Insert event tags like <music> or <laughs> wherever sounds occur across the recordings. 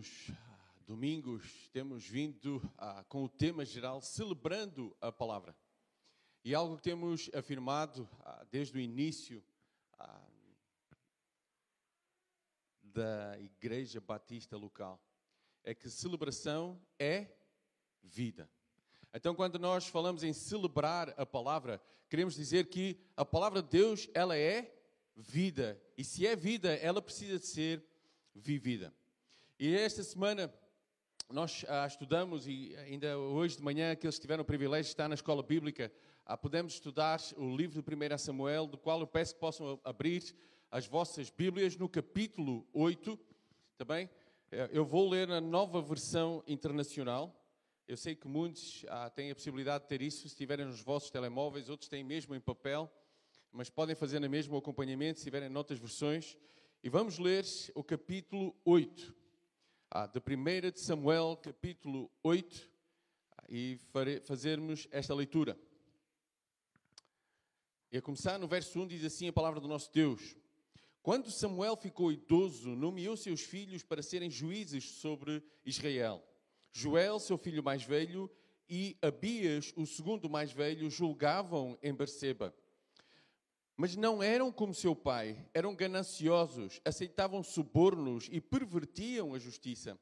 ah, domingos temos vindo ah, com o tema geral celebrando a palavra. E algo que temos afirmado ah, desde o início ah, da Igreja Batista local é que celebração é vida. Então, quando nós falamos em celebrar a palavra, queremos dizer que a palavra de Deus, ela é vida. E se é vida, ela precisa de ser vivida. E esta semana nós ah, estudamos, e ainda hoje de manhã, aqueles que tiveram o privilégio de estar na escola bíblica, ah, podemos estudar o livro de 1 Samuel, do qual eu peço que possam abrir as vossas Bíblias no capítulo 8. Também eh, eu vou ler a nova versão internacional. Eu sei que muitos ah, têm a possibilidade de ter isso se tiverem nos vossos telemóveis, outros têm mesmo em papel, mas podem fazer na mesma acompanhamento se tiverem noutras versões. E vamos ler o capítulo 8 ah, de 1 de Samuel, capítulo 8, ah, e fazermos esta leitura. E a começar no verso 1 diz assim a palavra do nosso Deus. Quando Samuel ficou idoso, nomeou seus filhos para serem juízes sobre Israel. Joel, seu filho mais velho, e Abias, o segundo mais velho, julgavam em Berseba. Mas não eram como seu pai, eram gananciosos, aceitavam subornos e pervertiam a justiça.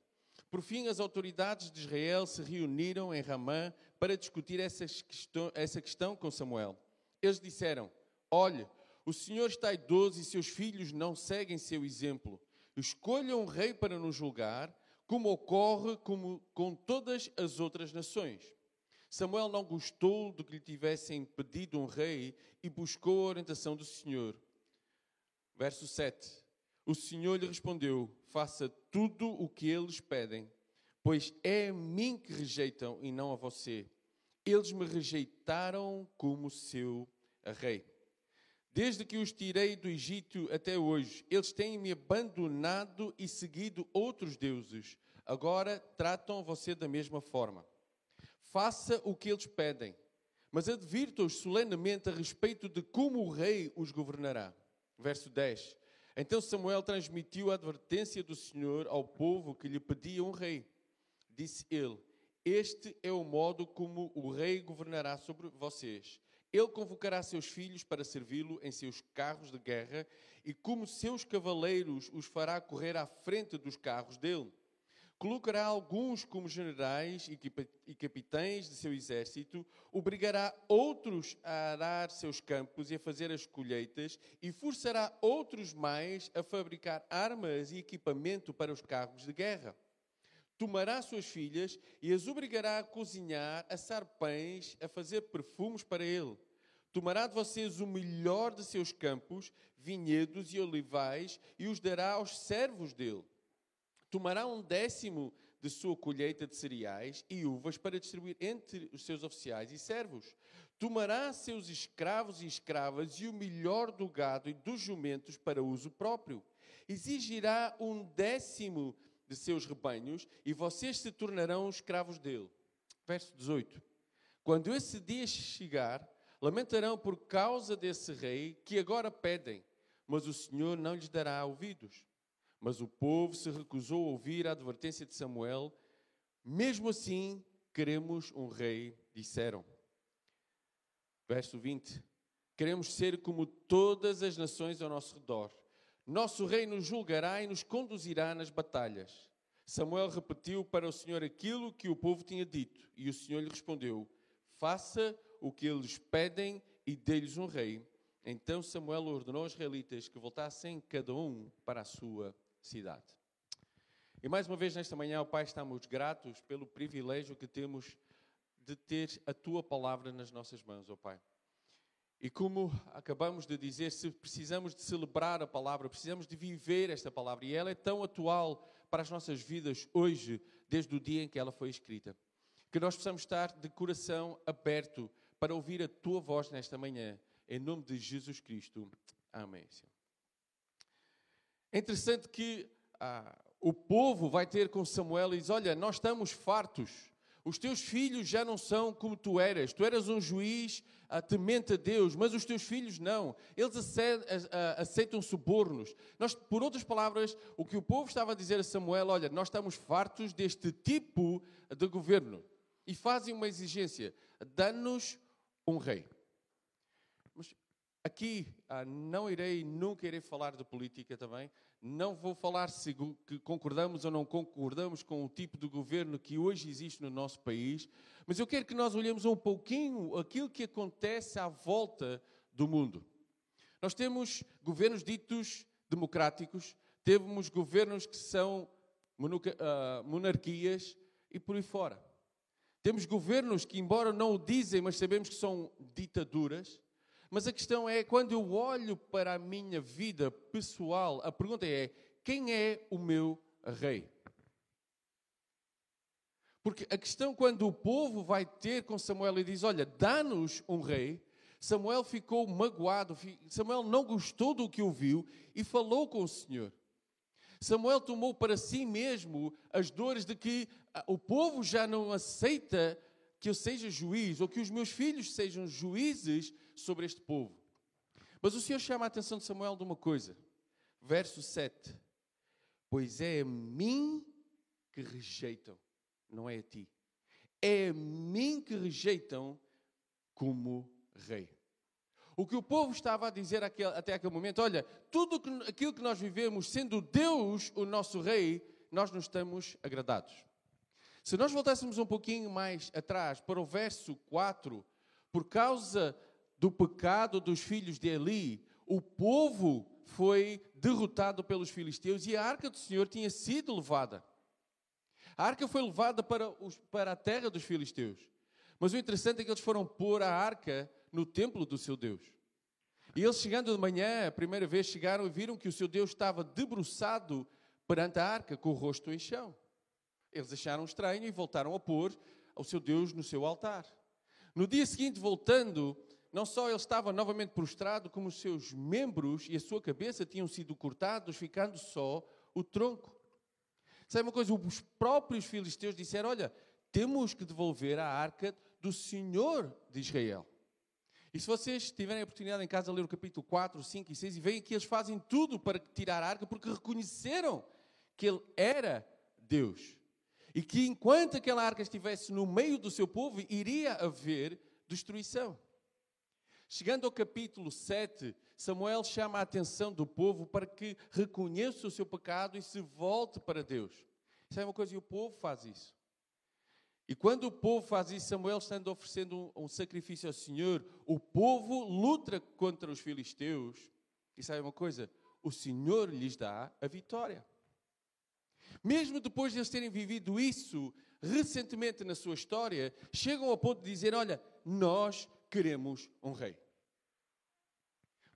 Por fim, as autoridades de Israel se reuniram em Ramã para discutir essa questão com Samuel. Eles disseram: Olhe, o Senhor está idoso e seus filhos não seguem seu exemplo. Escolha um rei para nos julgar, como ocorre como com todas as outras nações. Samuel não gostou de que lhe tivessem pedido um rei e buscou a orientação do Senhor. Verso 7. O Senhor lhe respondeu: Faça tudo o que eles pedem, pois é a mim que rejeitam e não a você. Eles me rejeitaram como seu rei. Desde que os tirei do Egito até hoje, eles têm me abandonado e seguido outros deuses. Agora tratam você da mesma forma. Faça o que eles pedem, mas advirta-os solenemente a respeito de como o rei os governará. Verso 10. Então Samuel transmitiu a advertência do Senhor ao povo que lhe pedia um rei. Disse ele: Este é o modo como o rei governará sobre vocês. Ele convocará seus filhos para servi-lo em seus carros de guerra e, como seus cavaleiros, os fará correr à frente dos carros dele. Colocará alguns como generais e capitães de seu exército, obrigará outros a arar seus campos e a fazer as colheitas, e forçará outros mais a fabricar armas e equipamento para os carros de guerra. Tomará suas filhas e as obrigará a cozinhar, assar pães, a fazer perfumes para ele. Tomará de vocês o melhor de seus campos, vinhedos e olivais, e os dará aos servos dele tomará um décimo de sua colheita de cereais e uvas para distribuir entre os seus oficiais e servos. Tomará seus escravos e escravas e o melhor do gado e dos jumentos para uso próprio. Exigirá um décimo de seus rebanhos e vocês se tornarão escravos dele. Verso 18. Quando esse dia chegar, lamentarão por causa desse rei que agora pedem, mas o Senhor não lhes dará ouvidos. Mas o povo se recusou a ouvir a advertência de Samuel. Mesmo assim, queremos um rei, disseram. Verso 20: Queremos ser como todas as nações ao nosso redor. Nosso rei nos julgará e nos conduzirá nas batalhas. Samuel repetiu para o Senhor aquilo que o povo tinha dito, e o Senhor lhe respondeu: Faça o que eles pedem e dê-lhes um rei. Então Samuel ordenou aos israelitas que voltassem cada um para a sua cidade. E mais uma vez nesta manhã, Pai, estamos gratos pelo privilégio que temos de ter a Tua palavra nas nossas mãos, ó Pai. E como acabamos de dizer, se precisamos de celebrar a palavra, precisamos de viver esta palavra, e ela é tão atual para as nossas vidas hoje, desde o dia em que ela foi escrita. Que nós possamos estar de coração aberto para ouvir a tua voz nesta manhã, em nome de Jesus Cristo. Amém. Senhor. É interessante que ah, o povo vai ter com Samuel e diz: Olha, nós estamos fartos. Os teus filhos já não são como tu eras. Tu eras um juiz uh, temente a Deus, mas os teus filhos não. Eles aceitam subornos. Nós, por outras palavras, o que o povo estava a dizer a Samuel, olha, nós estamos fartos deste tipo de governo. E fazem uma exigência, dá-nos um rei. Aqui uh, não irei, nunca irei falar de política também, não vou falar se concordamos ou não concordamos com o tipo de governo que hoje existe no nosso país, mas eu quero que nós olhemos um pouquinho aquilo que acontece à volta do mundo. Nós temos governos ditos democráticos, temos governos que são ah, monarquias e por aí fora. Temos governos que, embora não o dizem, mas sabemos que são ditaduras. Mas a questão é, quando eu olho para a minha vida pessoal, a pergunta é: quem é o meu rei? Porque a questão, quando o povo vai ter com Samuel e diz: Olha, dá-nos um rei, Samuel ficou magoado, Samuel não gostou do que ouviu e falou com o Senhor. Samuel tomou para si mesmo as dores de que ah, o povo já não aceita que eu seja juiz ou que os meus filhos sejam juízes sobre este povo. Mas o Senhor chama a atenção de Samuel de uma coisa. Verso 7. Pois é a mim que rejeitam, não é a ti. É a mim que rejeitam como rei. O que o povo estava a dizer até aquele momento, olha, tudo aquilo que nós vivemos, sendo Deus o nosso rei, nós não estamos agradados. Se nós voltássemos um pouquinho mais atrás, para o verso 4, por causa do pecado dos filhos de Eli, o povo foi derrotado pelos filisteus e a arca do Senhor tinha sido levada. A arca foi levada para, os, para a terra dos filisteus. Mas o interessante é que eles foram pôr a arca no templo do seu Deus. E eles chegando de manhã, a primeira vez chegaram e viram que o seu Deus estava debruçado perante a arca, com o rosto em chão. Eles acharam estranho e voltaram a pôr o seu Deus no seu altar. No dia seguinte, voltando, não só ele estava novamente prostrado, como os seus membros e a sua cabeça tinham sido cortados, ficando só o tronco. Sabe uma coisa? Os próprios filisteus disseram: Olha, temos que devolver a arca do Senhor de Israel. E se vocês tiverem a oportunidade em casa ler o capítulo 4, 5 e 6 e veem que eles fazem tudo para tirar a arca porque reconheceram que ele era Deus. E que enquanto aquela arca estivesse no meio do seu povo, iria haver destruição. Chegando ao capítulo 7, Samuel chama a atenção do povo para que reconheça o seu pecado e se volte para Deus. Isso é uma coisa, e o povo faz isso. E quando o povo faz isso, Samuel estando oferecendo um, um sacrifício ao Senhor, o povo luta contra os filisteus. E sabe uma coisa? O Senhor lhes dá a vitória. Mesmo depois de eles terem vivido isso recentemente na sua história, chegam ao ponto de dizer: Olha, nós queremos um rei.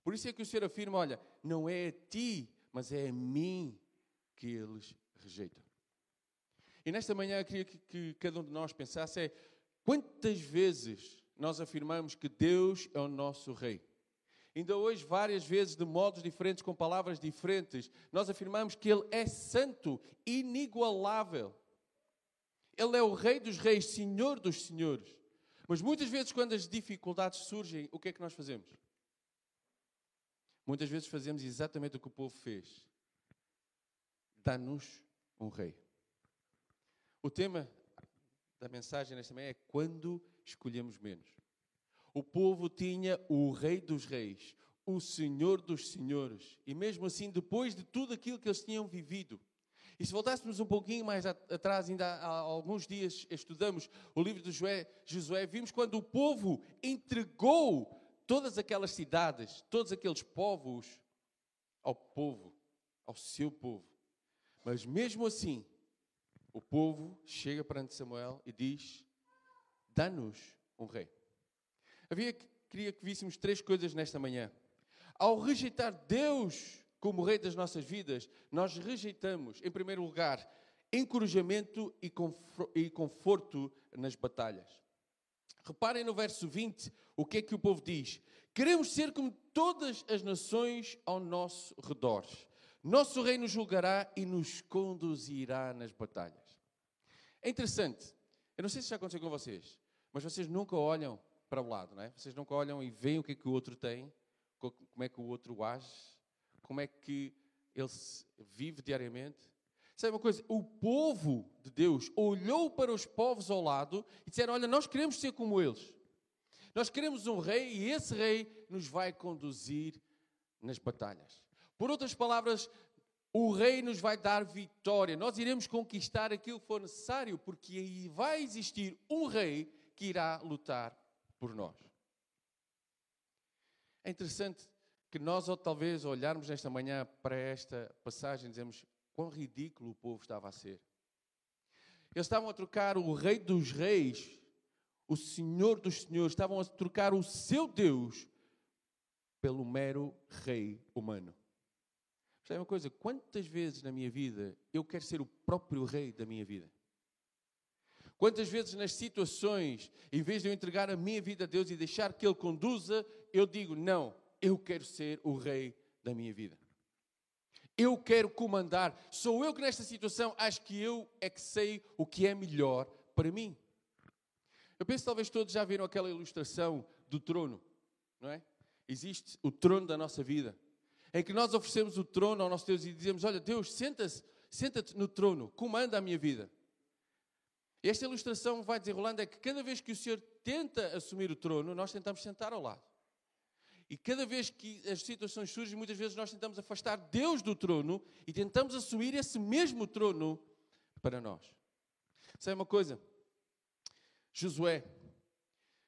Por isso é que o Senhor afirma: olha, não é a ti, mas é a mim que eles rejeitam. E nesta manhã eu queria que, que cada um de nós pensasse: é, quantas vezes nós afirmamos que Deus é o nosso rei? Ainda hoje, várias vezes, de modos diferentes, com palavras diferentes, nós afirmamos que Ele é santo, inigualável. Ele é o Rei dos Reis, Senhor dos Senhores. Mas muitas vezes, quando as dificuldades surgem, o que é que nós fazemos? Muitas vezes fazemos exatamente o que o povo fez: dá-nos um rei. O tema da mensagem nesta manhã é quando escolhemos menos. O povo tinha o Rei dos Reis, o Senhor dos Senhores, e mesmo assim, depois de tudo aquilo que eles tinham vivido, e se voltássemos um pouquinho mais atrás, ainda há alguns dias estudamos o livro de Josué, vimos quando o povo entregou todas aquelas cidades, todos aqueles povos ao povo, ao seu povo. Mas mesmo assim, o povo chega perante Samuel e diz: Dá-nos um rei. Havia, queria que víssemos três coisas nesta manhã. Ao rejeitar Deus como Rei das nossas vidas, nós rejeitamos, em primeiro lugar, encorajamento e conforto nas batalhas. Reparem no verso 20 o que é que o povo diz. Queremos ser como todas as nações ao nosso redor. Nosso rei nos julgará e nos conduzirá nas batalhas. É interessante. Eu não sei se já aconteceu com vocês, mas vocês nunca olham para o lado, não é? Vocês nunca olham e veem o que é que o outro tem, como é que o outro age, como é que ele vive diariamente. Sabe uma coisa? O povo de Deus olhou para os povos ao lado e disseram: Olha, nós queremos ser como eles. Nós queremos um rei e esse rei nos vai conduzir nas batalhas. Por outras palavras, o rei nos vai dar vitória. Nós iremos conquistar aquilo que for necessário, porque aí vai existir um rei que irá lutar por nós. É interessante que nós, ou talvez, olharmos nesta manhã para esta passagem dizemos quão ridículo o povo estava a ser. Eles estavam a trocar o rei dos reis, o senhor dos senhores, estavam a trocar o seu Deus pelo mero rei humano. Sabe uma coisa? Quantas vezes na minha vida eu quero ser o próprio rei da minha vida? Quantas vezes nas situações, em vez de eu entregar a minha vida a Deus e deixar que Ele conduza, eu digo: não, eu quero ser o rei da minha vida. Eu quero comandar. Sou eu que nesta situação acho que eu é que sei o que é melhor para mim. Eu penso talvez todos já viram aquela ilustração do trono, não é? Existe o trono da nossa vida, em que nós oferecemos o trono ao nosso Deus e dizemos: Olha, Deus, senta-te senta no trono, comanda a minha vida. Esta ilustração vai desenrolando é que cada vez que o Senhor tenta assumir o trono, nós tentamos sentar ao lado. E cada vez que as situações surgem, muitas vezes nós tentamos afastar Deus do trono e tentamos assumir esse mesmo trono para nós. Sabe uma coisa? Josué,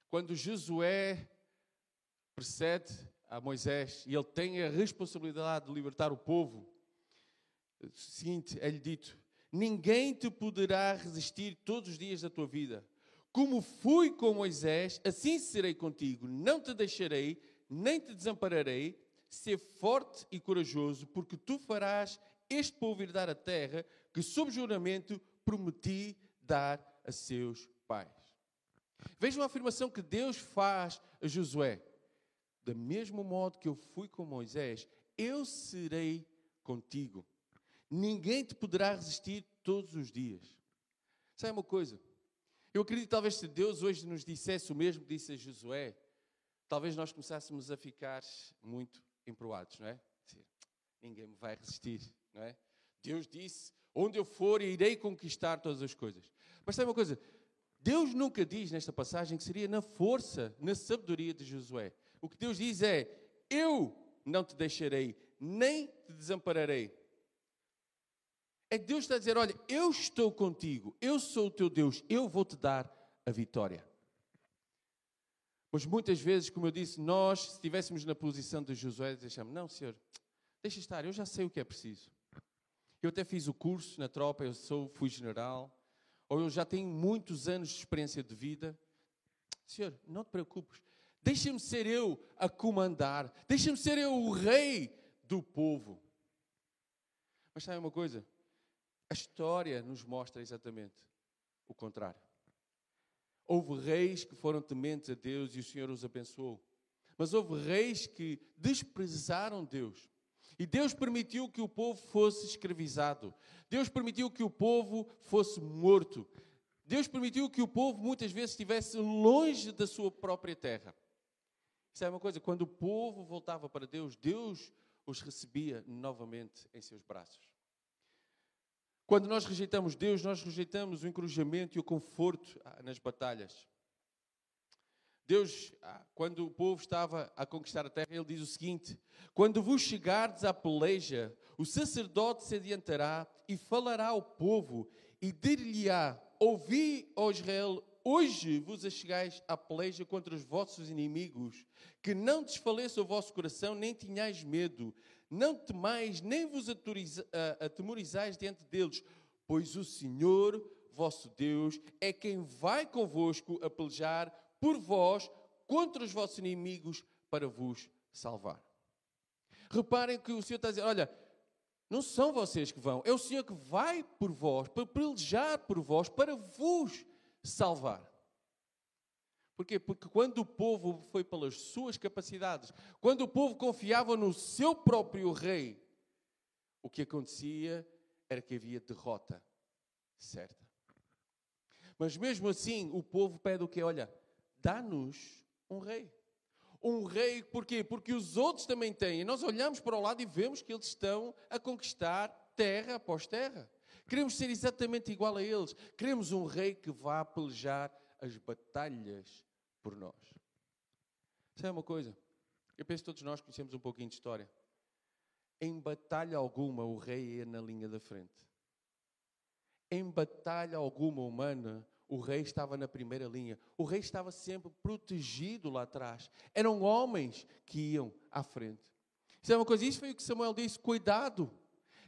quando Josué precede a Moisés e ele tem a responsabilidade de libertar o povo, o seguinte é-lhe dito: Ninguém te poderá resistir todos os dias da tua vida. Como fui com Moisés, assim serei contigo. Não te deixarei nem te desampararei. Ser forte e corajoso, porque tu farás este povo herdar a terra que, sob juramento, prometi dar a seus pais. Vejam a afirmação que Deus faz a Josué. Da mesmo modo que eu fui com Moisés, eu serei contigo. Ninguém te poderá resistir todos os dias. Sabe uma coisa? Eu acredito talvez se Deus hoje nos dissesse o mesmo que disse a Josué, talvez nós começássemos a ficar muito emproados, não é? Ninguém me vai resistir, não é? Deus disse: onde eu for, irei conquistar todas as coisas. Mas sabe uma coisa? Deus nunca diz nesta passagem que seria na força, na sabedoria de Josué. O que Deus diz é: Eu não te deixarei, nem te desampararei. É Deus está a dizer: Olha, eu estou contigo, eu sou o teu Deus, eu vou te dar a vitória. Pois muitas vezes, como eu disse, nós, se estivéssemos na posição de Josué, deixamos, não, Senhor, deixa estar, eu já sei o que é preciso. Eu até fiz o curso na tropa, eu sou, fui general, ou eu já tenho muitos anos de experiência de vida. Senhor, não te preocupes, deixa-me ser eu a comandar, deixa-me ser eu o rei do povo. Mas sabe uma coisa? A história nos mostra exatamente o contrário. Houve reis que foram tementes a Deus e o Senhor os abençoou. Mas houve reis que desprezaram Deus. E Deus permitiu que o povo fosse escravizado. Deus permitiu que o povo fosse morto. Deus permitiu que o povo muitas vezes estivesse longe da sua própria terra. Sabe uma coisa? Quando o povo voltava para Deus, Deus os recebia novamente em seus braços. Quando nós rejeitamos Deus, nós rejeitamos o encorajamento e o conforto ah, nas batalhas. Deus, ah, quando o povo estava a conquistar a terra, ele diz o seguinte: Quando vos chegardes à peleja, o sacerdote se adiantará e falará ao povo e dir-lhe-á: Ouvi, ó Israel, hoje vos achegais à peleja contra os vossos inimigos, que não desfaleça o vosso coração, nem tenhais medo, não temais, nem vos atemorizais diante deles, pois o Senhor, vosso Deus, é quem vai convosco a pelejar por vós contra os vossos inimigos para vos salvar. Reparem que o Senhor está a dizer: olha, não são vocês que vão, é o Senhor que vai por vós, para pelejar por vós, para vos salvar. Porquê? Porque quando o povo foi pelas suas capacidades, quando o povo confiava no seu próprio rei, o que acontecia era que havia derrota certa. Mas mesmo assim, o povo pede o quê? Olha, dá-nos um rei. Um rei, porquê? Porque os outros também têm. E nós olhamos para o lado e vemos que eles estão a conquistar terra após terra. Queremos ser exatamente igual a eles. Queremos um rei que vá pelejar as batalhas por nós. Sabe uma coisa? Eu penso que todos nós conhecemos um pouquinho de história. Em batalha alguma, o rei é na linha da frente. Em batalha alguma humana, o rei estava na primeira linha. O rei estava sempre protegido lá atrás. Eram homens que iam à frente. Isso é uma coisa, isso foi o que Samuel disse: cuidado.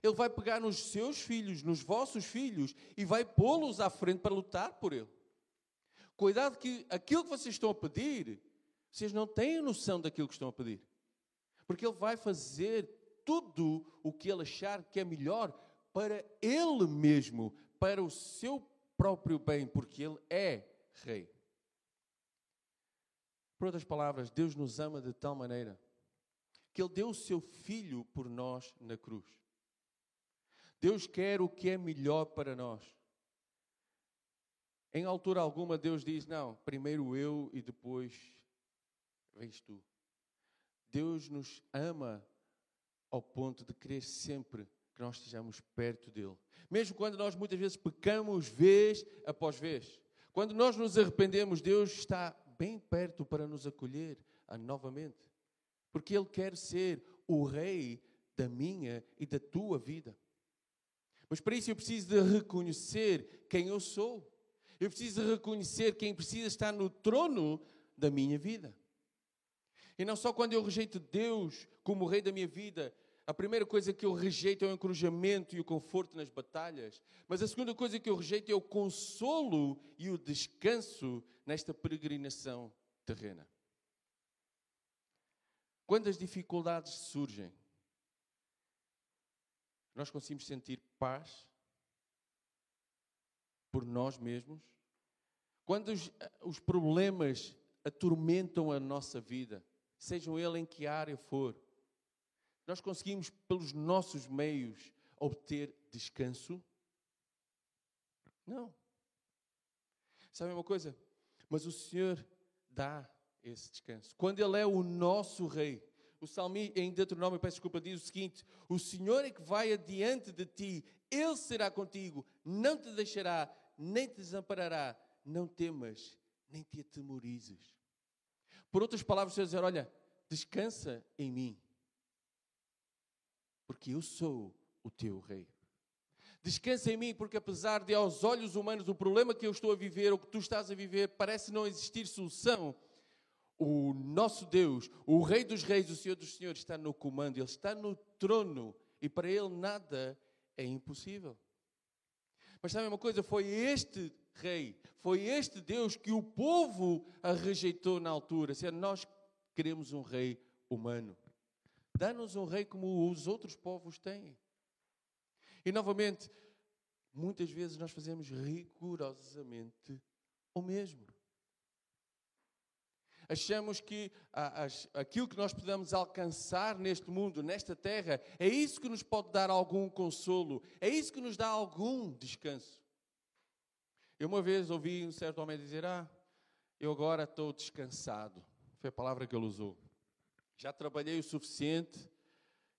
Ele vai pegar nos seus filhos, nos vossos filhos, e vai pô-los à frente para lutar por ele. Cuidado que aquilo que vocês estão a pedir, vocês não têm noção daquilo que estão a pedir. Porque ele vai fazer tudo o que ele achar que é melhor para ele mesmo, para o seu próprio bem, porque ele é rei. Por outras palavras, Deus nos ama de tal maneira que ele deu o seu filho por nós na cruz. Deus quer o que é melhor para nós. Em altura alguma, Deus diz: Não, primeiro eu e depois vens tu. Deus nos ama ao ponto de querer sempre que nós estejamos perto dele. Mesmo quando nós muitas vezes pecamos vez após vez. Quando nós nos arrependemos, Deus está bem perto para nos acolher novamente. Porque Ele quer ser o Rei da minha e da tua vida. Mas para isso eu preciso de reconhecer quem eu sou. Eu preciso reconhecer quem precisa estar no trono da minha vida. E não só quando eu rejeito Deus como rei da minha vida, a primeira coisa que eu rejeito é o encorajamento e o conforto nas batalhas, mas a segunda coisa que eu rejeito é o consolo e o descanso nesta peregrinação terrena. Quando as dificuldades surgem, nós conseguimos sentir paz por nós mesmos. Quando os, os problemas atormentam a nossa vida, sejam ele em que área for, nós conseguimos, pelos nossos meios, obter descanso? Não. Sabe uma coisa? Mas o Senhor dá esse descanso. Quando Ele é o nosso Rei, o salmista em Deuteronômio, peço desculpa, diz o seguinte: O Senhor é que vai adiante de ti, Ele será contigo, não te deixará, nem te desamparará. Não temas, nem te atemorizes. Por outras palavras, o Senhor dizer: Olha, descansa em mim, porque eu sou o teu rei. Descansa em mim, porque apesar de aos olhos humanos o problema que eu estou a viver, ou que tu estás a viver, parece não existir solução, o nosso Deus, o Rei dos Reis, o Senhor dos Senhores, está no comando, Ele está no trono e para Ele nada é impossível. Mas sabe uma coisa? Foi este Rei, foi este Deus que o povo a rejeitou na altura. Se nós queremos um Rei humano, dá-nos um Rei como os outros povos têm. E novamente, muitas vezes nós fazemos rigorosamente o mesmo. Achamos que aquilo que nós podemos alcançar neste mundo, nesta terra, é isso que nos pode dar algum consolo, é isso que nos dá algum descanso. Eu uma vez ouvi um certo homem dizer: Ah, eu agora estou descansado. Foi a palavra que ele usou. Já trabalhei o suficiente,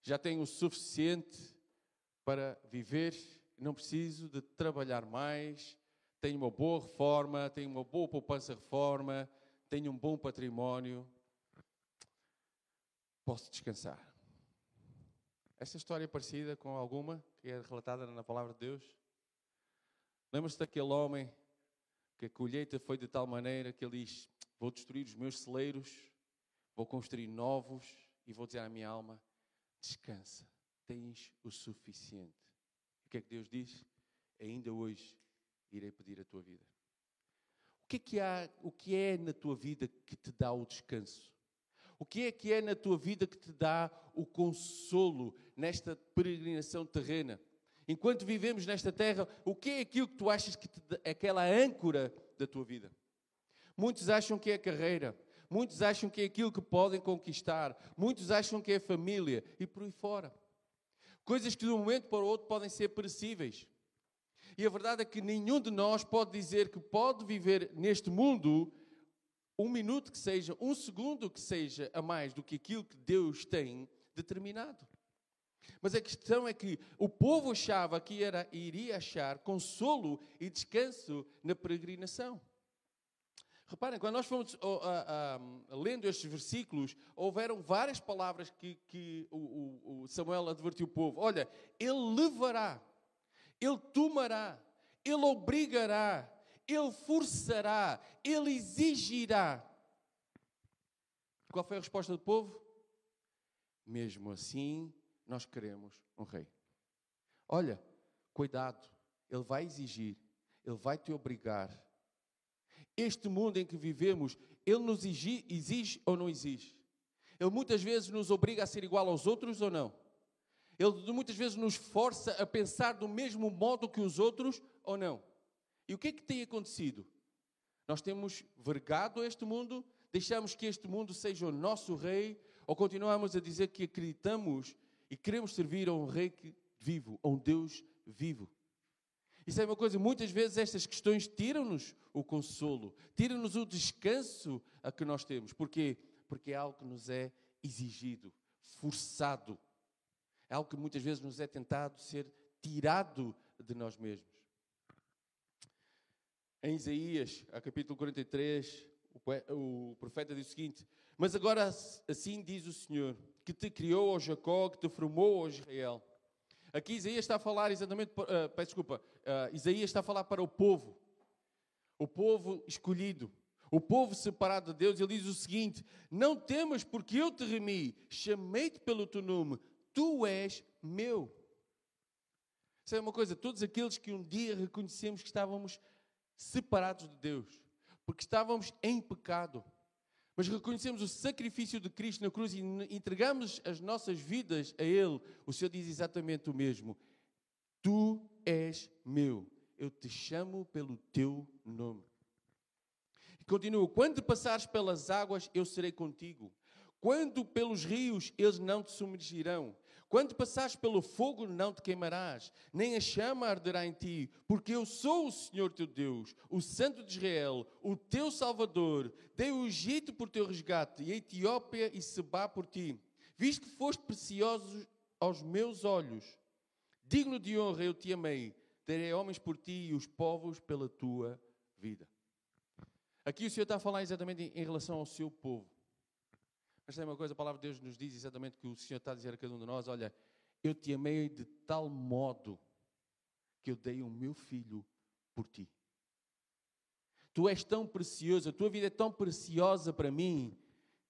já tenho o suficiente para viver, não preciso de trabalhar mais, tenho uma boa reforma, tenho uma boa poupança reforma, tenho um bom património, posso descansar. Esta história é parecida com alguma que é relatada na palavra de Deus? Lembra-se daquele homem que a colheita foi de tal maneira que ele diz: Vou destruir os meus celeiros, vou construir novos e vou dizer à minha alma: Descansa, tens o suficiente. O que é que Deus diz? Ainda hoje irei pedir a tua vida. O que é que há, o que é na tua vida que te dá o descanso? O que é que é na tua vida que te dá o consolo nesta peregrinação terrena? Enquanto vivemos nesta terra, o que é aquilo que tu achas que te dá, aquela âncora da tua vida? Muitos acham que é a carreira, muitos acham que é aquilo que podem conquistar, muitos acham que é a família e por aí fora. Coisas que de um momento para o outro podem ser perecíveis. E a verdade é que nenhum de nós pode dizer que pode viver neste mundo um minuto que seja, um segundo que seja a mais do que aquilo que Deus tem determinado. Mas a questão é que o povo achava que era, iria achar consolo e descanso na peregrinação. Reparem, quando nós fomos uh, uh, uh, lendo estes versículos, houveram várias palavras que, que o, o, Samuel advertiu o povo. Olha, ele levará, ele tomará, ele obrigará, ele forçará, ele exigirá. Qual foi a resposta do povo? Mesmo assim, nós queremos um rei. Olha, cuidado, ele vai exigir, ele vai te obrigar. Este mundo em que vivemos, ele nos exige, exige ou não exige? Ele muitas vezes nos obriga a ser igual aos outros ou não? Ele muitas vezes nos força a pensar do mesmo modo que os outros ou não? E o que é que tem acontecido? Nós temos vergado este mundo, deixamos que este mundo seja o nosso rei, ou continuamos a dizer que acreditamos e queremos servir a um rei vivo, a um Deus vivo. Isso é uma coisa, muitas vezes estas questões tiram-nos o consolo, tiram-nos o descanso a que nós temos. Porquê? Porque é algo que nos é exigido, forçado. É algo que muitas vezes nos é tentado ser tirado de nós mesmos. Em Isaías, a capítulo 43, o profeta diz o seguinte: Mas agora assim diz o Senhor, que te criou, ó Jacó, que te formou, ó Israel. Aqui Isaías está a falar exatamente, uh, peço desculpa, uh, Isaías está a falar para o povo, o povo escolhido, o povo separado de Deus. Ele diz o seguinte: Não temas, porque eu te remi, chamei-te pelo teu nome, tu és meu. É uma coisa, todos aqueles que um dia reconhecemos que estávamos separados de Deus, porque estávamos em pecado, mas reconhecemos o sacrifício de Cristo na cruz e entregamos as nossas vidas a Ele, o Senhor diz exatamente o mesmo: Tu és meu, eu te chamo pelo teu nome. E continua: Quando passares pelas águas, eu serei contigo. Quando pelos rios, eles não te submergirão. Quando passares pelo fogo, não te queimarás, nem a chama arderá em ti, porque eu sou o Senhor teu Deus, o Santo de Israel, o teu Salvador. Dei o Egito por teu resgate, e a Etiópia e Sebá por ti. Visto que foste precioso aos meus olhos, digno de honra eu te amei, terei homens por ti e os povos pela tua vida. Aqui o Senhor está a falar exatamente em relação ao seu povo. Mas tem uma coisa, a palavra de Deus nos diz exatamente que o Senhor está a dizer a cada um de nós: olha, eu te amei de tal modo que eu dei o meu filho por ti. Tu és tão precioso, a tua vida é tão preciosa para mim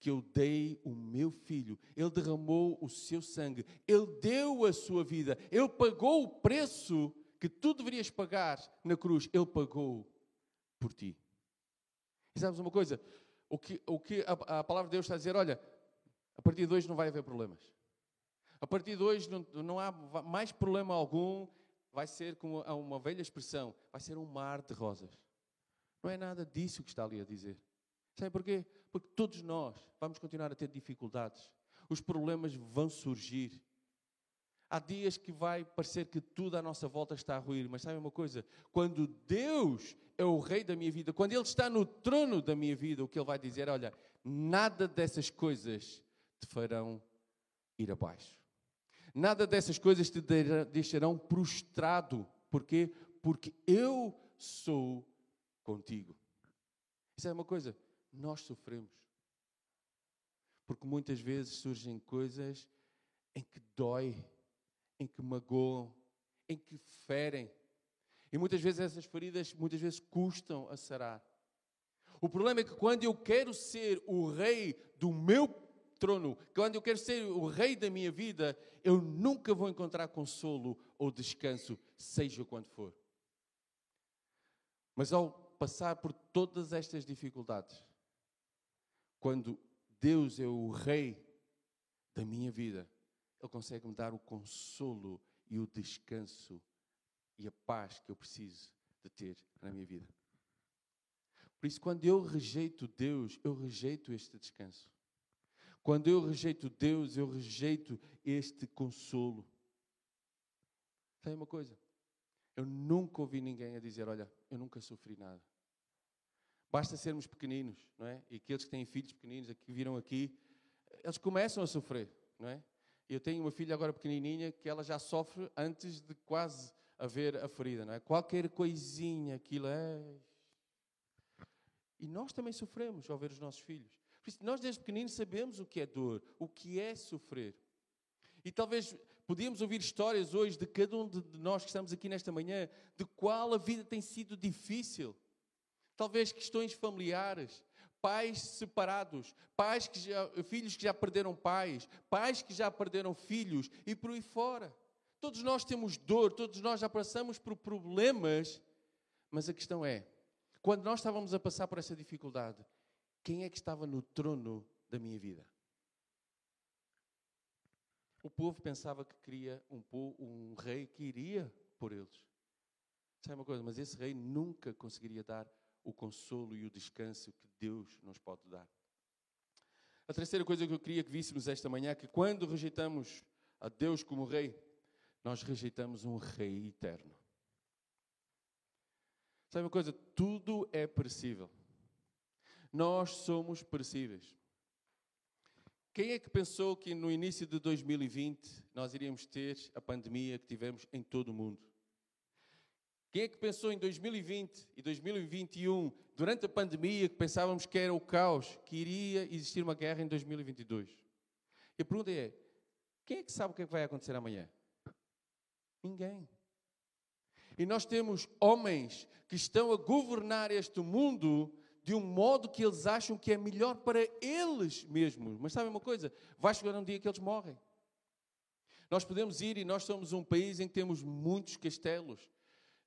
que eu dei o meu filho. Ele derramou o seu sangue, ele deu a sua vida, ele pagou o preço que tu deverias pagar na cruz, ele pagou por ti. E sabes uma coisa? O que, o que a, a, palavra de Deus está a dizer, olha, a partir de hoje não vai haver problemas. A partir de hoje não, não há mais problema algum, vai ser como uma velha expressão, vai ser um mar de rosas. Não é nada disso que está ali a dizer. Sabe porquê? Porque todos nós vamos continuar a ter dificuldades. Os problemas vão surgir. Há dias que vai parecer que tudo à nossa volta está a ruir, mas sabe uma coisa? Quando Deus é o rei da minha vida, quando Ele está no trono da minha vida, o que Ele vai dizer, olha, nada dessas coisas te farão ir abaixo. Nada dessas coisas te deixarão prostrado. Porquê? Porque eu sou contigo. Isso é uma coisa, nós sofremos. Porque muitas vezes surgem coisas em que dói em que magoam, em que ferem. E muitas vezes essas feridas, muitas vezes custam a sarar. O problema é que quando eu quero ser o rei do meu trono, quando eu quero ser o rei da minha vida, eu nunca vou encontrar consolo ou descanso, seja quando for. Mas ao passar por todas estas dificuldades, quando Deus é o rei da minha vida, ele consegue me dar o consolo e o descanso e a paz que eu preciso de ter na minha vida. Por isso, quando eu rejeito Deus, eu rejeito este descanso. Quando eu rejeito Deus, eu rejeito este consolo. Sabe uma coisa? Eu nunca ouvi ninguém a dizer: Olha, eu nunca sofri nada. Basta sermos pequeninos, não é? E aqueles que têm filhos pequeninos, que viram aqui, eles começam a sofrer, não é? Eu tenho uma filha agora pequenininha que ela já sofre antes de quase haver a ferida, não é? Qualquer coisinha, aquilo é. E nós também sofremos ao ver os nossos filhos. Por isso, nós desde pequeninos sabemos o que é dor, o que é sofrer. E talvez podíamos ouvir histórias hoje de cada um de nós que estamos aqui nesta manhã, de qual a vida tem sido difícil. Talvez questões familiares, pais separados, pais que já, filhos que já perderam pais, pais que já perderam filhos e por aí fora. Todos nós temos dor, todos nós já passamos por problemas, mas a questão é, quando nós estávamos a passar por essa dificuldade, quem é que estava no trono da minha vida? O povo pensava que queria um, um rei que iria por eles. Sabe uma coisa? Mas esse rei nunca conseguiria dar o consolo e o descanso que Deus nos pode dar. A terceira coisa que eu queria que víssemos esta manhã é que quando rejeitamos a Deus como rei, nós rejeitamos um rei eterno. Sabe uma coisa? Tudo é perecível. Nós somos perecíveis. Quem é que pensou que no início de 2020 nós iríamos ter a pandemia que tivemos em todo o mundo? Quem é que pensou em 2020 e 2021, durante a pandemia, que pensávamos que era o caos, que iria existir uma guerra em 2022? E a pergunta é: quem é que sabe o que, é que vai acontecer amanhã? Ninguém. E nós temos homens que estão a governar este mundo de um modo que eles acham que é melhor para eles mesmos. Mas sabe uma coisa? Vai chegar um dia que eles morrem. Nós podemos ir e nós somos um país em que temos muitos castelos,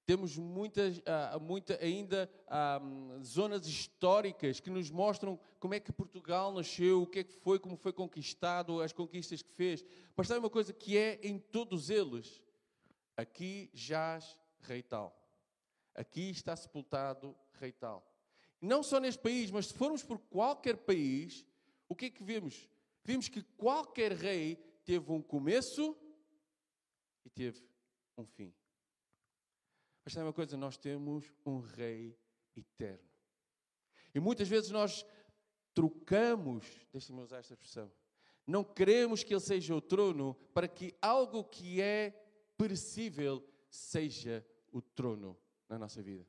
temos muitas, uh, muita, ainda uh, zonas históricas que nos mostram como é que Portugal nasceu, o que é que foi, como foi conquistado, as conquistas que fez. Mas sabe uma coisa que é em todos eles? Aqui jaz rei tal. Aqui está sepultado rei tal. Não só neste país, mas se formos por qualquer país, o que é que vemos? Vimos que qualquer rei teve um começo e teve um fim. Mas sabe uma coisa? Nós temos um Rei eterno. E muitas vezes nós trocamos, deixem-me usar esta expressão, não queremos que Ele seja o trono para que algo que é perecível seja o trono na nossa vida.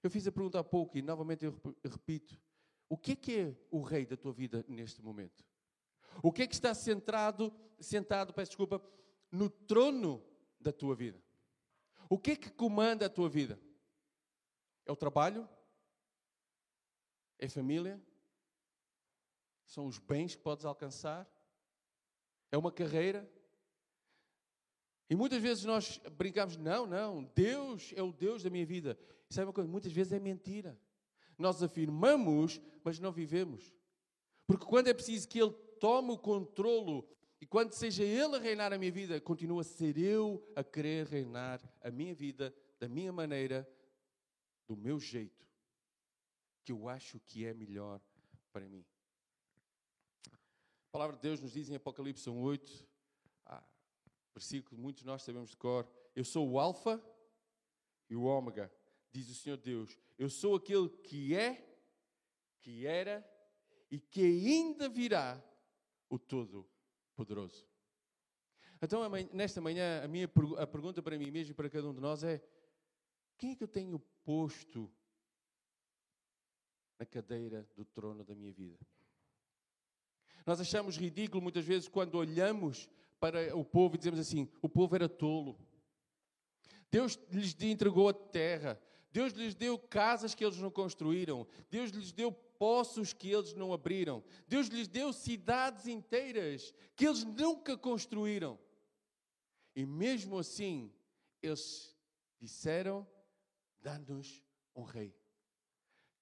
Eu fiz a pergunta há pouco e novamente eu repito: o que é que é o rei da tua vida neste momento? O que é que está centrado, sentado, peço desculpa, no trono da tua vida? O que é que comanda a tua vida? É o trabalho? É a família? São os bens que podes alcançar? É uma carreira? E muitas vezes nós brincamos, não, não, Deus é o Deus da minha vida. E sabe uma coisa? Muitas vezes é mentira. Nós afirmamos, mas não vivemos. Porque quando é preciso que Ele tome o controlo e quando seja Ele a reinar a minha vida, continua a ser eu a querer reinar a minha vida da minha maneira, do meu jeito, que eu acho que é melhor para mim. A palavra de Deus nos diz em Apocalipse 8, ah, versículo que muitos de nós sabemos de cor: Eu sou o Alfa e o Ômega, diz o Senhor Deus. Eu sou aquele que é, que era e que ainda virá, o Todo poderoso. Então, nesta manhã, a minha a pergunta para mim mesmo e para cada um de nós é: quem é que eu tenho posto na cadeira do trono da minha vida? Nós achamos ridículo muitas vezes quando olhamos para o povo e dizemos assim: o povo era tolo. Deus lhes entregou a terra. Deus lhes deu casas que eles não construíram. Deus lhes deu poços que eles não abriram. Deus lhes deu cidades inteiras que eles nunca construíram. E mesmo assim, eles disseram: dá-nos um rei.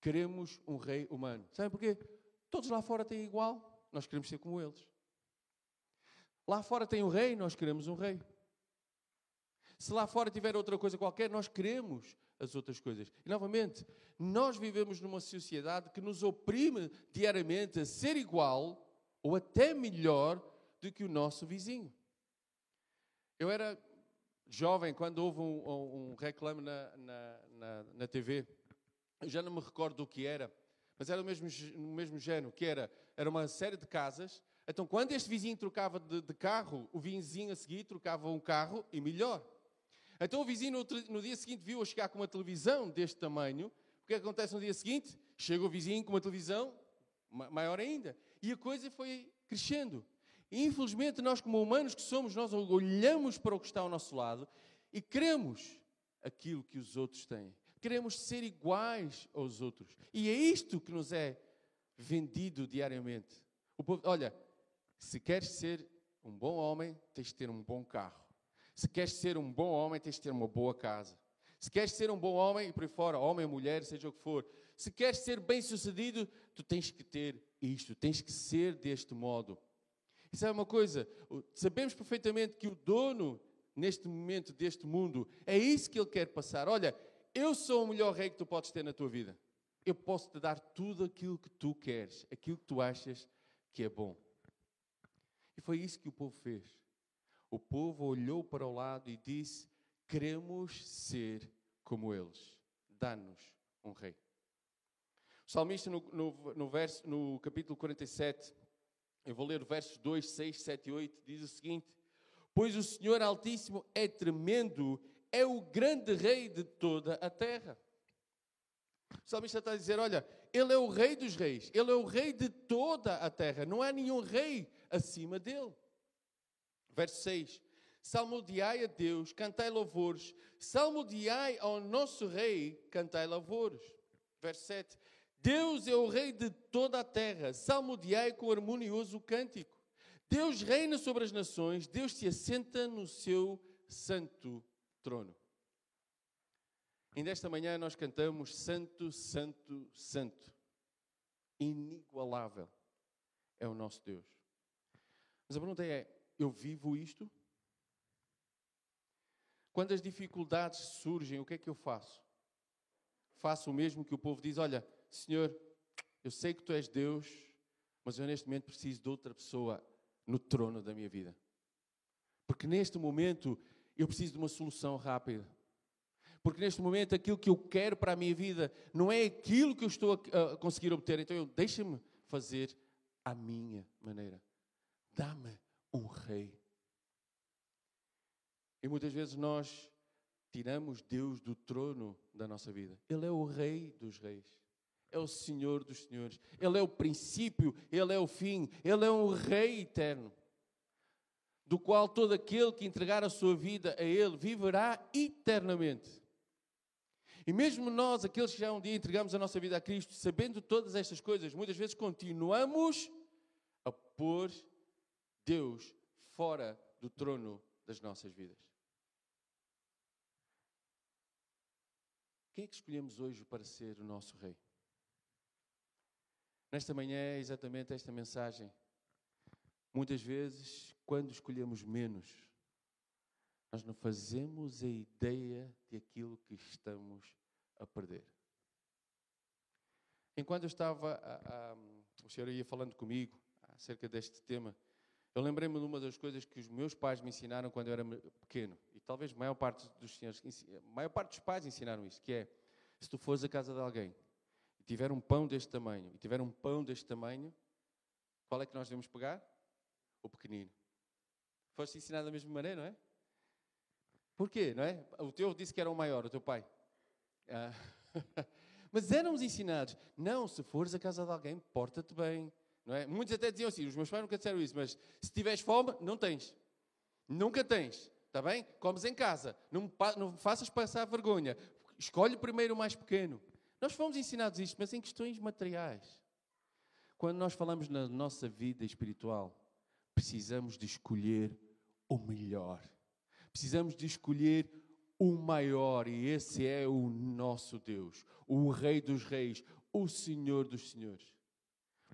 Queremos um rei humano. Sabem porquê? Todos lá fora têm igual, nós queremos ser como eles. Lá fora tem um rei, nós queremos um rei. Se lá fora tiver outra coisa qualquer, nós queremos as outras coisas. E novamente, nós vivemos numa sociedade que nos oprime diariamente a ser igual ou até melhor do que o nosso vizinho. Eu era jovem, quando houve um, um, reclame na, na, na, na, TV, eu já não me recordo do que era, mas era o mesmo, no mesmo género, que era, era uma série de casas. Então, quando este vizinho trocava de, de carro, o vizinho a seguir trocava um carro e melhor. Então, o vizinho no, no dia seguinte viu a chegar com uma televisão deste tamanho. O que acontece no dia seguinte? Chega o vizinho com uma televisão maior ainda. E a coisa foi crescendo. Infelizmente, nós, como humanos que somos, nós olhamos para o que está ao nosso lado e queremos aquilo que os outros têm. Queremos ser iguais aos outros. E é isto que nos é vendido diariamente. Povo, olha, se queres ser um bom homem, tens de ter um bom carro. Se queres ser um bom homem, tens de ter uma boa casa. Se queres ser um bom homem, e por aí fora, homem, mulher, seja o que for, se queres ser bem sucedido, tu tens que ter isto, tens que ser deste modo. Sabe uma coisa? Sabemos perfeitamente que o dono, neste momento deste mundo, é isso que ele quer passar. Olha, eu sou o melhor rei que tu podes ter na tua vida. Eu posso te dar tudo aquilo que tu queres, aquilo que tu achas que é bom. E foi isso que o povo fez. O povo olhou para o lado e disse: Queremos ser como eles. Dá-nos um rei. O salmista, no, no, no, verso, no capítulo 47, eu vou ler versos 2, 6, 7 e 8. Diz o seguinte: Pois o Senhor Altíssimo é tremendo, é o grande rei de toda a terra. O salmista está a dizer: Olha, ele é o rei dos reis, ele é o rei de toda a terra, não há nenhum rei acima dele. Verso 6: Salmodiai a Deus, cantai louvores, salmodiai ao nosso rei, cantai louvores. Verso 7: Deus é o rei de toda a terra, salmodiai com harmonioso cântico. Deus reina sobre as nações, Deus se assenta no seu santo trono. Ainda esta manhã nós cantamos Santo, Santo, Santo. Inigualável é o nosso Deus. Mas a pergunta é: eu vivo isto? Quando as dificuldades surgem, o que é que eu faço? Faço o mesmo que o povo diz: olha, Senhor, eu sei que tu és Deus, mas eu neste momento preciso de outra pessoa no trono da minha vida. Porque neste momento eu preciso de uma solução rápida. Porque neste momento aquilo que eu quero para a minha vida não é aquilo que eu estou a, conseguir obter. Então deixa-me fazer à minha maneira. Dá-me um rei. E muitas vezes nós tiramos Deus do trono da nossa vida. Ele é o rei dos reis é o Senhor dos Senhores. Ele é o princípio, Ele é o fim, Ele é um Rei eterno, do qual todo aquele que entregar a sua vida a Ele viverá eternamente. E mesmo nós, aqueles que já um dia entregamos a nossa vida a Cristo, sabendo todas estas coisas, muitas vezes continuamos a pôr Deus fora do trono das nossas vidas. Quem é que escolhemos hoje para ser o nosso Rei? Nesta manhã é exatamente esta mensagem. Muitas vezes, quando escolhemos menos, nós não fazemos a ideia de aquilo que estamos a perder. Enquanto eu estava, a, a, o Senhor ia falando comigo acerca deste tema, eu lembrei-me de uma das coisas que os meus pais me ensinaram quando eu era pequeno, e talvez a maior parte dos senhores, maior parte dos pais ensinaram isso, que é, se tu fores à casa de alguém tiver um pão deste tamanho e tiver um pão deste tamanho, qual é que nós devemos pegar? O pequenino. Foste ensinado da mesma maneira, não é? Porquê, não é? O teu disse que era o maior, o teu pai. Ah. <laughs> Mas éramos ensinados. Não, se fores à casa de alguém, porta-te bem. Não é? Muitos até diziam assim, os meus pais nunca disseram isso, mas se tiveres fome, não tens. Nunca tens. Está bem? Comes em casa. Não, não faças passar vergonha. Escolhe primeiro o mais pequeno. Nós fomos ensinados isto, mas em questões materiais. Quando nós falamos na nossa vida espiritual, precisamos de escolher o melhor. Precisamos de escolher o maior, e esse é o nosso Deus, o Rei dos Reis, o Senhor dos Senhores.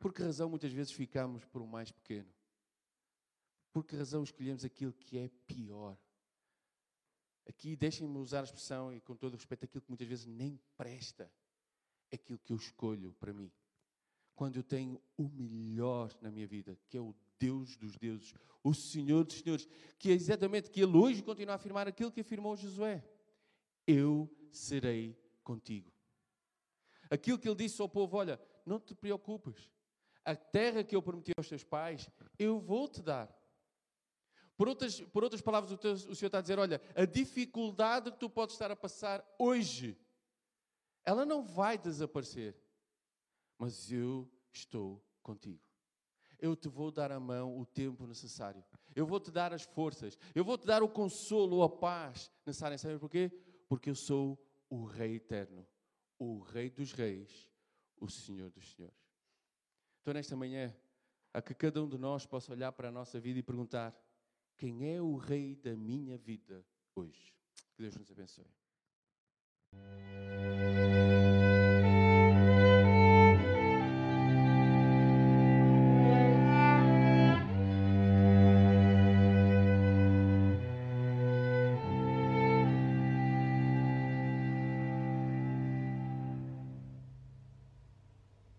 Por que razão muitas vezes ficamos por o mais pequeno? Por que razão escolhemos aquilo que é pior? Aqui deixem-me usar a expressão, e com todo respeito, aquilo que muitas vezes nem presta aquilo que eu escolho para mim. Quando eu tenho o melhor na minha vida, que é o Deus dos deuses, o Senhor dos senhores, que é exatamente que ele hoje continua a afirmar aquilo que afirmou Josué: Eu serei contigo. Aquilo que ele disse ao povo: Olha, não te preocupes, a terra que eu prometi aos teus pais, eu vou te dar. Por outras, por outras palavras, o, teu, o Senhor está a dizer: Olha, a dificuldade que tu podes estar a passar hoje, ela não vai desaparecer, mas eu estou contigo. Eu te vou dar a mão o tempo necessário. Eu vou te dar as forças. Eu vou te dar o consolo, a paz necessária. Sabe porquê? Porque eu sou o Rei eterno, o Rei dos Reis, o Senhor dos Senhores. Então, nesta manhã, a que cada um de nós possa olhar para a nossa vida e perguntar: quem é o Rei da minha vida hoje? Que Deus nos abençoe.